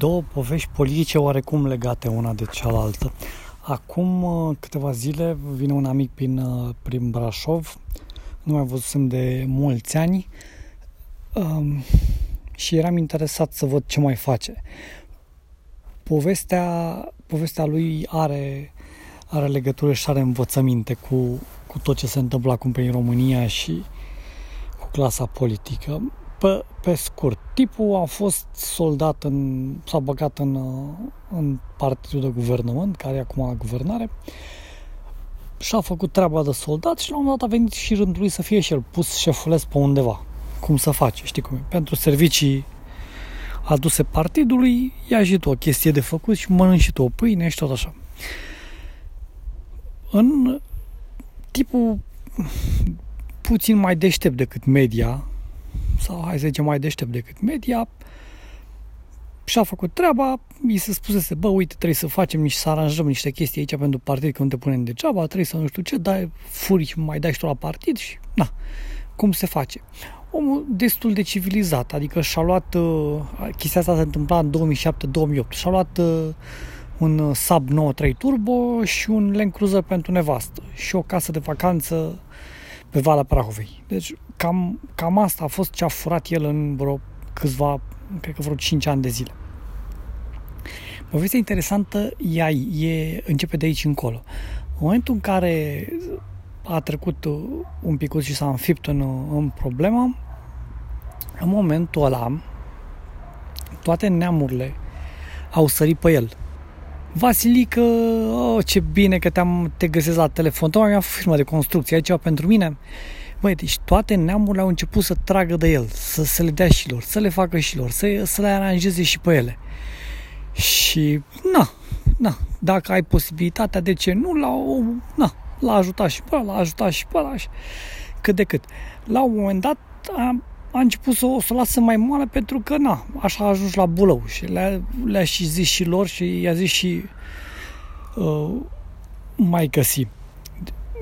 Două povești politice oarecum legate una de cealaltă. Acum uh, câteva zile vine un amic prin, uh, prin Brașov, nu mai văzusem de mulți ani um, și eram interesat să văd ce mai face. Povestea, povestea lui are, are legătură și are învățăminte cu, cu tot ce se întâmplă acum prin România și cu clasa politică. Pe, pe scurt, tipul a fost soldat în, s-a băgat în, în partidul de guvernământ, care e acum la guvernare, și-a făcut treaba de soldat și la un moment dat a venit și rândul lui să fie și el pus șefules pe undeva. Cum să face, știi cum e? Pentru servicii aduse partidului, ia și tu o chestie de făcut și mănânci și tu o pâine și tot așa. În tipul puțin mai deștept decât media, sau hai să zicem mai deștept decât media, și-a făcut treaba, mi se spusese, bă, uite, trebuie să facem niște, să aranjăm niște chestii aici pentru partid, că nu te punem degeaba, trebuie să nu știu ce, dai, furi și mai dai și tu la partid și, na, cum se face. Omul destul de civilizat, adică și-a luat, uh, chestia asta se întâmpla în 2007-2008, și-a luat uh, un Sub 93 Turbo și un Land Cruiser pentru nevastă și o casă de vacanță pe Valea Prahovei. Deci cam, cam asta a fost ce a furat el în vreo câțiva, cred că vreo 5 ani de zile. Povestea interesantă ea e, începe de aici încolo. În momentul în care a trecut un pic și s-a înfipt în, în problemă, în momentul ăla, toate neamurile au sărit pe el. Vasilică, oh, ce bine că te-am, te găsesc la telefon. Tocmai mi-a firmă de construcție, ai ceva pentru mine? Băi, deci toate neamurile au început să tragă de el, să, să le dea și lor, să le facă și lor, să, să le aranjeze și pe ele. Și, na, na, dacă ai posibilitatea, de ce nu, la o, na, l-a ajutat și pe ăla, l-a ajutat și pe ăla, și cât de cât. La un moment dat a, a început să o să lasă mai moale pentru că, na, așa a ajuns la bulău și le-a, le-a și zis și lor și i-a zis și uh, mai găsi.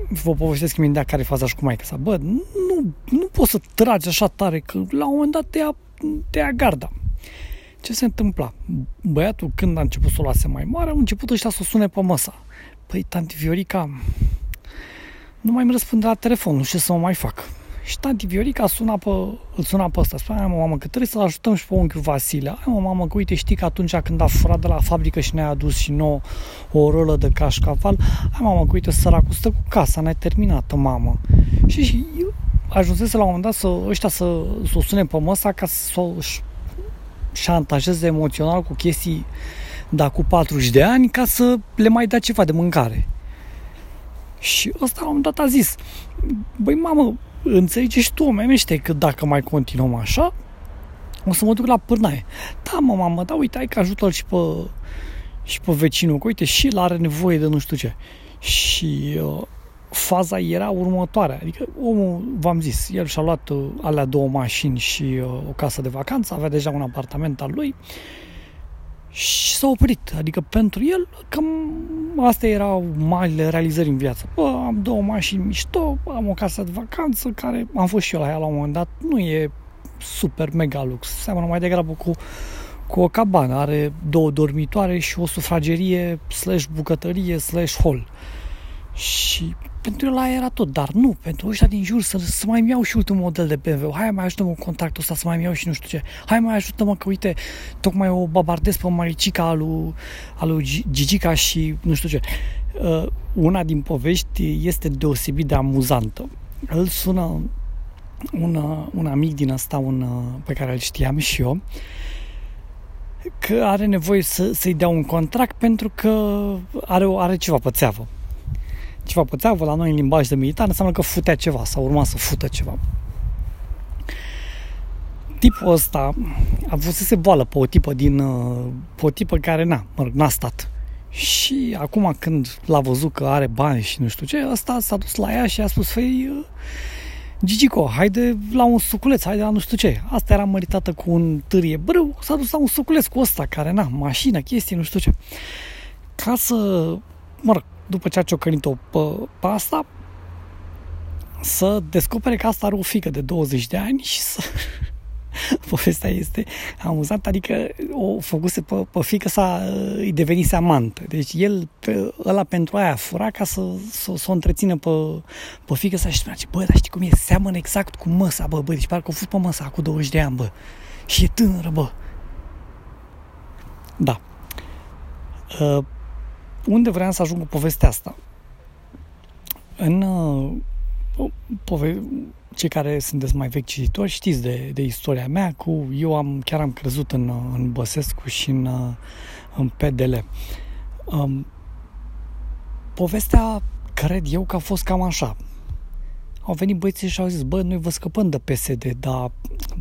Vă povestesc imediat care e faza și cu maica sa. Bă, nu, nu poți să tragi așa tare că la un moment dat te ia, te ia garda. Ce se întâmpla? Băiatul, când a început să o lase mai mare, au început ăștia să o sune pe măsa. Păi, tanti Viorica, nu mai îmi răspunde la telefon, nu știu să mă mai fac. Și tanti Viorica suna pe, îl suna pe ăsta. Spune, mă, mamă, că trebuie să-l ajutăm și pe unchiul Vasile. Ai, mă, mamă, că uite, știi că atunci când a furat de la fabrică și ne-a adus și nouă o rolă de cașcaval, ai, mamă, că uite, săracul stă cu casa, n-ai terminat, mamă. Și, și ajunsese la un moment dat să, ăștia să, să o sune pe măsa ca să o șantajeze emoțional cu chestii da, cu 40 de ani ca să le mai dea ceva de mâncare. Și ăsta la un moment dat a zis, băi mamă, înțelegi și tu, omenește, că dacă mai continuăm așa, o să mă duc la pârnaie. Da, mă, mamă, da, uite, ai că ajută-l și pe, și pe vecinul, că uite, și el are nevoie de nu știu ce. Și uh, faza era următoarea. Adică omul, v-am zis, el și-a luat uh, alea două mașini și uh, o casă de vacanță, avea deja un apartament al lui și s-a oprit. Adică pentru el, cam astea erau marile realizări în viață. Bă, am două mașini mișto, am o casă de vacanță care am fost și eu la ea la un moment dat. Nu e super mega lux. Seamănă mai degrabă cu, cu o cabană. Are două dormitoare și o sufragerie slash bucătărie slash hall. Și pentru el aia era tot, dar nu, pentru ăștia din jur să, să mai iau și ultimul model de BMW, hai mai ajută-mă cu contactul ăsta să mai iau și nu știu ce, hai mai ajută-mă că uite, tocmai o babardez pe maricica al lui, al lui Gigica și nu știu ce. Uh, una din povești este deosebit de amuzantă. Îl sună un, uh, un amic din ăsta, un, uh, pe care îl știam și eu, că are nevoie să, să-i dea un contract pentru că are, are ceva pe țeavă ceva pe țeavă, la noi în limbaj de militar înseamnă că futea ceva sau urma să fută ceva. Tipul ăsta a vrut să se boală pe o tipă din, uh, pe o tipă care n-a, mă rog, n-a stat. Și acum când l-a văzut că are bani și nu știu ce, ăsta s-a dus la ea și a spus, făi, uh, Gigico, haide la un suculeț, haide la nu știu ce. Asta era măritată cu un târie brâu, s-a dus la un suculeț cu ăsta, care, na, mașină, chestii, nu știu ce. Ca să, mă rog, după ce a ciocănit-o pe, pe asta, să descopere că asta are o fică de 20 de ani și să, povestea este amuzantă, adică o făcuse pe, pe fică sa, îi devenise amant. Deci el, pe, ăla pentru aia fura ca să, să, să o întrețină pe, pe fică sa și spunea, bă, dar știi cum e, seamănă exact cu măsa, bă, bă, deci parcă a fost pe măsa cu 20 de ani, bă. Și e tânără, bă. Da. Uh, unde vreau să ajung cu povestea asta? În uh, pove- cei care sunteți mai vechi cititori știți de, de istoria mea cu eu am chiar am crezut în, în Băsescu și în, în PDL. Um, povestea cred eu că a fost cam așa. Au venit băieții și au zis, bă, noi vă scăpăm de PSD, dar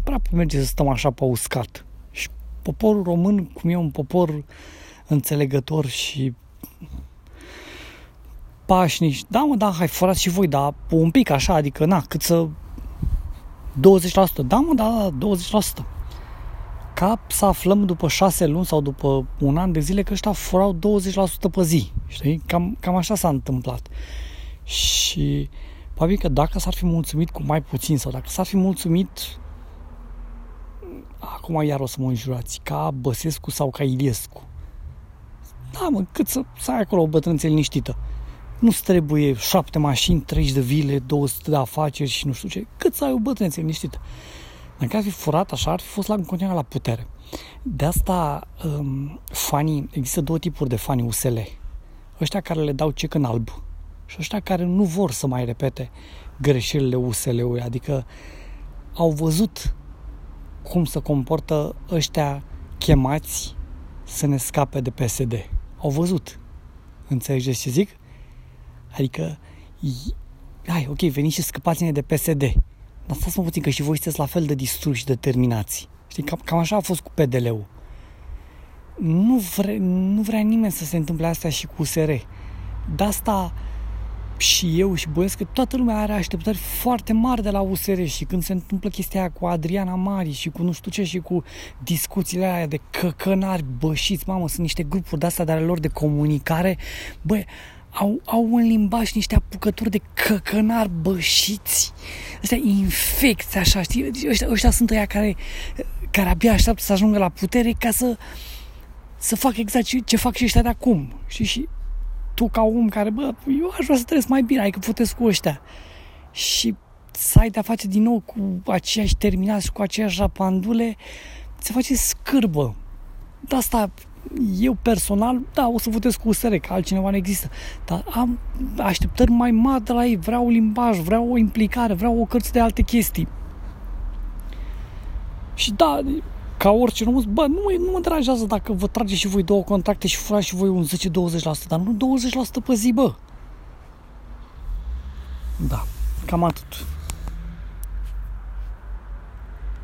prea merge să stăm așa pe uscat. Și poporul român, cum e un popor înțelegător și pașnici, da mă, da, hai, furați și voi, dar un pic așa, adică, na, cât să 20%. Da, mă, da, da, 20%. Ca să aflăm după șase luni sau după un an de zile că ăștia furau 20% pe zi. Știi? Cam, cam așa s-a întâmplat. Și probabil că dacă s-ar fi mulțumit cu mai puțin sau dacă s-ar fi mulțumit acum iar o să mă înjurați, ca Băsescu sau ca Iliescu. Da, mă, cât să, să ai acolo o bătrânță liniștită. Nu-ți trebuie șapte mașini, 30 de vile, 200 de afaceri și nu știu ce. Cât să ai o bătrânețe liniștită. Dacă ar fi furat așa, ar fi fost la în continuare la putere. De asta um, fanii, există două tipuri de fani USL. Ăștia care le dau cec în alb și ăștia care nu vor să mai repete greșelile USL-ului, adică au văzut cum se comportă ăștia chemați să ne scape de PSD. Au văzut. Înțelegeți ce zic? Adică, hai, ok, veniți și scăpați-ne de PSD. Dar stați mă puțin, că și voi sunteți la fel de distruși și determinați. Știi, cam, cam așa a fost cu PDL-ul. Nu, vre, nu vrea nimeni să se întâmple asta și cu USR. De asta și eu și băiesc că toată lumea are așteptări foarte mari de la USR și când se întâmplă chestia aia cu Adriana Mari și cu nu știu ce și cu discuțiile aia de căcănari bășiți, mamă, sunt niște grupuri de-astea de ale lor de comunicare, băi, au, au un limbaj niște apucături de căcănari bășiți, ăstea infecți, așa, știi? Ăștia, ăștia sunt ăia care, care abia așteaptă să ajungă la putere ca să, să fac exact ce, ce fac și ăștia de acum. Și, și tu ca om care, bă, eu aș vrea să trăiesc mai bine, adică puteți cu ăștia. Și să ai de-a face din nou cu aceiași terminați, cu aceeași rapandule, se face scârbă. De asta eu personal, da, o să votez cu USR, că altcineva nu există, dar am așteptări mai mari de la ei, vreau limbaj, vreau o implicare, vreau o cărți de alte chestii. Și da, ca orice român, bă, nu, nu mă deranjează dacă vă trage și voi două contracte și furați și voi un 10-20%, dar nu 20% pe zi, bă. Da, cam atât.